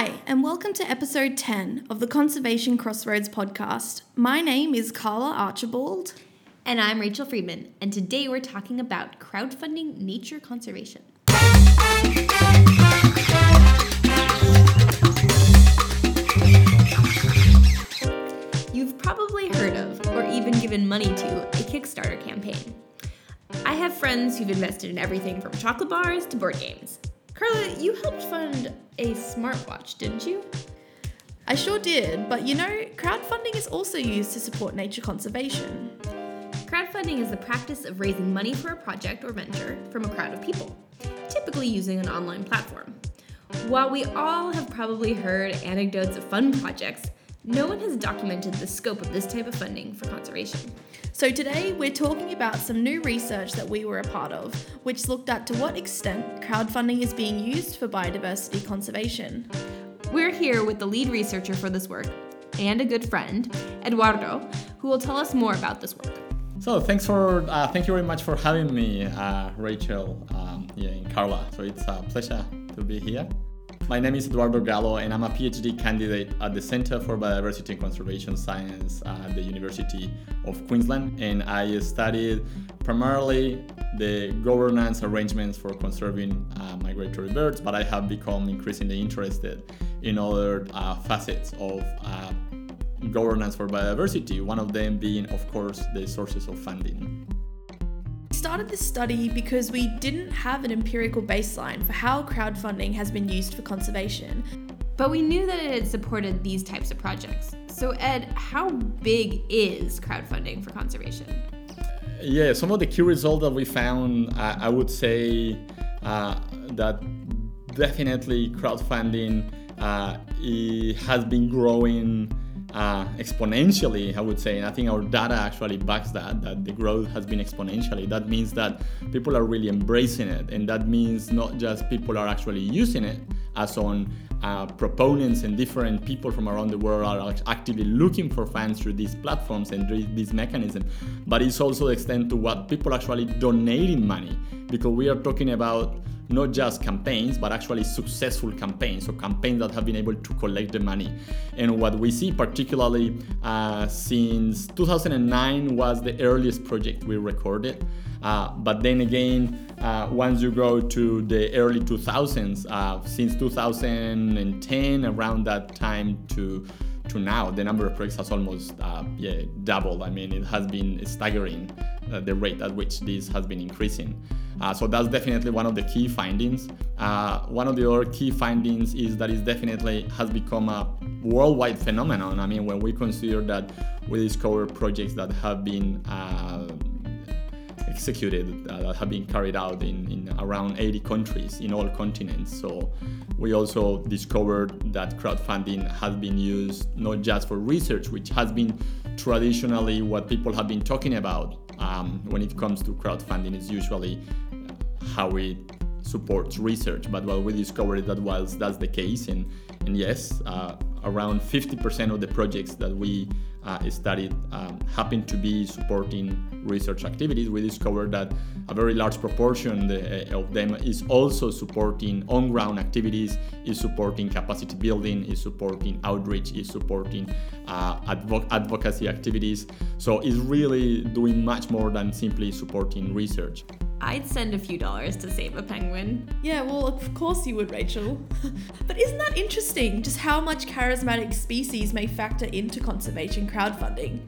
Hi, and welcome to episode 10 of the Conservation Crossroads podcast. My name is Carla Archibald. And I'm Rachel Friedman, and today we're talking about crowdfunding nature conservation. You've probably heard of, or even given money to, a Kickstarter campaign. I have friends who've invested in everything from chocolate bars to board games. Carla, you helped fund a smartwatch, didn't you? I sure did, but you know, crowdfunding is also used to support nature conservation. Crowdfunding is the practice of raising money for a project or venture from a crowd of people, typically using an online platform. While we all have probably heard anecdotes of fun projects, no one has documented the scope of this type of funding for conservation. So today we're talking about some new research that we were a part of, which looked at to what extent crowdfunding is being used for biodiversity conservation. We're here with the lead researcher for this work and a good friend, Eduardo, who will tell us more about this work. So thanks for uh, thank you very much for having me, uh, Rachel, um, yeah, and Carla. So it's a pleasure to be here. My name is Eduardo Gallo, and I'm a PhD candidate at the Center for Biodiversity and Conservation Science at the University of Queensland. And I studied primarily the governance arrangements for conserving uh, migratory birds, but I have become increasingly interested in other uh, facets of uh, governance for biodiversity, one of them being, of course, the sources of funding. We started this study because we didn't have an empirical baseline for how crowdfunding has been used for conservation. But we knew that it had supported these types of projects. So, Ed, how big is crowdfunding for conservation? Yeah, some of the key results that we found, uh, I would say uh, that definitely crowdfunding uh, has been growing uh, exponentially, I would say. And I think our data actually backs that, that the growth has been exponentially. That means that people are really embracing it. And that means not just people are actually using it, as on uh, proponents and different people from around the world are actively looking for funds through these platforms and these mechanisms, but it's also the extent to what people actually donating money because we are talking about not just campaigns, but actually successful campaigns, so campaigns that have been able to collect the money. And what we see, particularly uh, since 2009, was the earliest project we recorded. Uh, but then again, uh, once you go to the early 2000s, uh, since 2010, around that time to to now, the number of projects has almost uh, yeah, doubled. I mean, it has been staggering uh, the rate at which this has been increasing. Uh, so that's definitely one of the key findings. Uh, one of the other key findings is that it definitely has become a worldwide phenomenon. I mean, when we consider that we discover projects that have been uh, executed uh, that have been carried out in, in around 80 countries in all continents. So we also discovered that crowdfunding has been used not just for research, which has been traditionally what people have been talking about um, when it comes to crowdfunding is usually how it supports research. But what we discovered that was that's the case, and and yes, uh, around 50% of the projects that we uh, studied um, happen to be supporting research activities. We discovered that a very large proportion uh, of them is also supporting on-ground activities, is supporting capacity building, is supporting outreach, is supporting uh, advo- advocacy activities. So it's really doing much more than simply supporting research. I'd send a few dollars to save a penguin. Yeah, well, of course you would, Rachel. but isn't that interesting, just how much charismatic species may factor into conservation crowdfunding?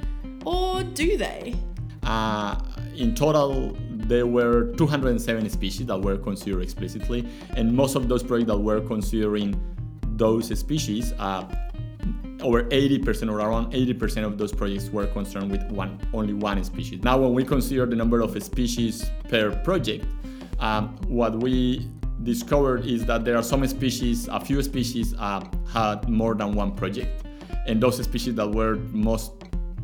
Or do they? Uh, in total, there were 270 species that were considered explicitly, and most of those projects that were considering those species uh, over 80% or around 80% of those projects were concerned with one only one species. Now, when we consider the number of species per project, um, what we discovered is that there are some species, a few species uh, had more than one project, and those species that were most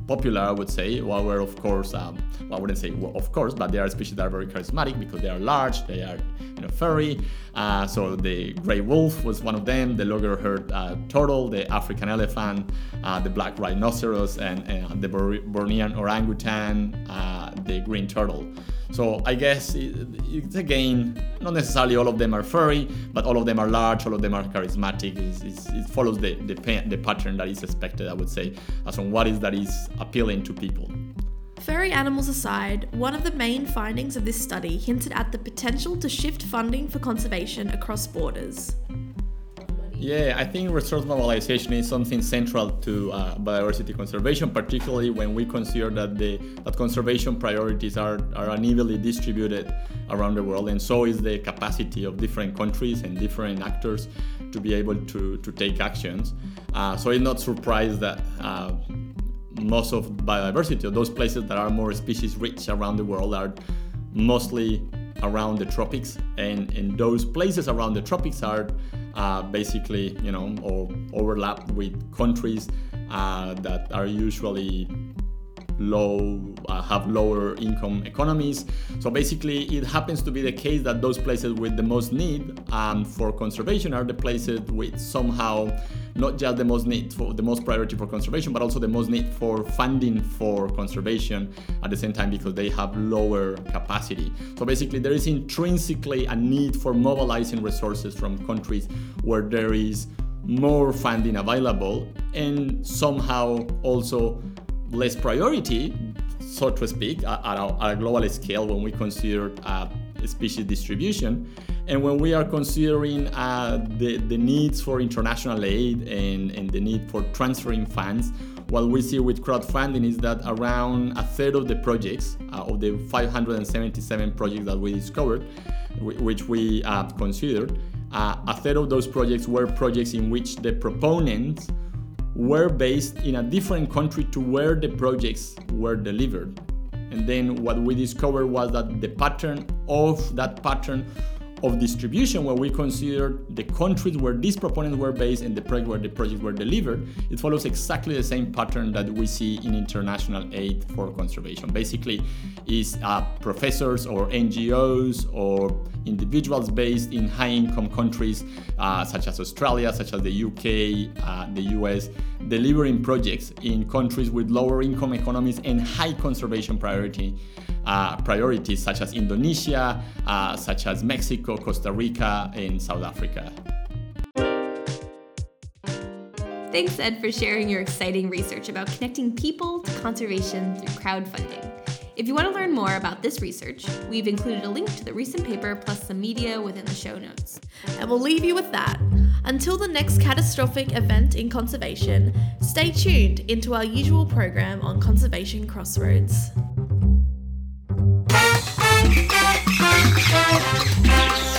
popular, I would say. Well, were of course, um, well, I wouldn't say well, of course, but there are species that are very charismatic because they are large, they are you know furry. Uh, so the gray wolf was one of them, the loggerhead uh, turtle, the African elephant, uh, the black rhinoceros, and, and the Bornean orangutan, the green turtle. So I guess it, it's again not necessarily all of them are furry, but all of them are large, all of them are charismatic. It's, it's, it follows the, the the pattern that is expected, I would say, as on what is that is appealing to people. Furry animals aside, one of the main findings of this study hinted at the potential to shift funding for conservation across borders. Yeah, I think resource mobilization is something central to uh, biodiversity conservation, particularly when we consider that the that conservation priorities are, are unevenly distributed around the world, and so is the capacity of different countries and different actors to be able to, to take actions. Uh, so it's not surprised that uh, most of biodiversity, or those places that are more species rich around the world, are mostly around the tropics, and, and those places around the tropics are uh, basically, you know, or overlap with countries uh, that are usually low uh, have lower income economies. So basically it happens to be the case that those places with the most need um, for conservation are the places with somehow not just the most need for the most priority for conservation but also the most need for funding for conservation at the same time because they have lower capacity. So basically there is intrinsically a need for mobilizing resources from countries where there is more funding available and somehow also less priority, so to speak, at a, a global scale when we consider uh, species distribution. And when we are considering uh, the, the needs for international aid and, and the need for transferring funds, what we see with crowdfunding is that around a third of the projects, uh, of the 577 projects that we discovered, which we uh, considered, uh, a third of those projects were projects in which the proponents were based in a different country to where the projects were delivered. And then what we discovered was that the pattern of that pattern of distribution where we consider the countries where these proponents were based and the project where the projects were delivered, it follows exactly the same pattern that we see in international aid for conservation. Basically, is uh, professors or NGOs or individuals based in high-income countries uh, such as Australia, such as the UK, uh, the US, delivering projects in countries with lower income economies and high conservation priority uh, priorities such as Indonesia, uh, such as Mexico, Costa Rica, and South Africa. Thanks, Ed, for sharing your exciting research about connecting people to conservation through crowdfunding. If you want to learn more about this research, we've included a link to the recent paper plus some media within the show notes. And we'll leave you with that. Until the next catastrophic event in conservation, stay tuned into our usual program on Conservation Crossroads. Thank you.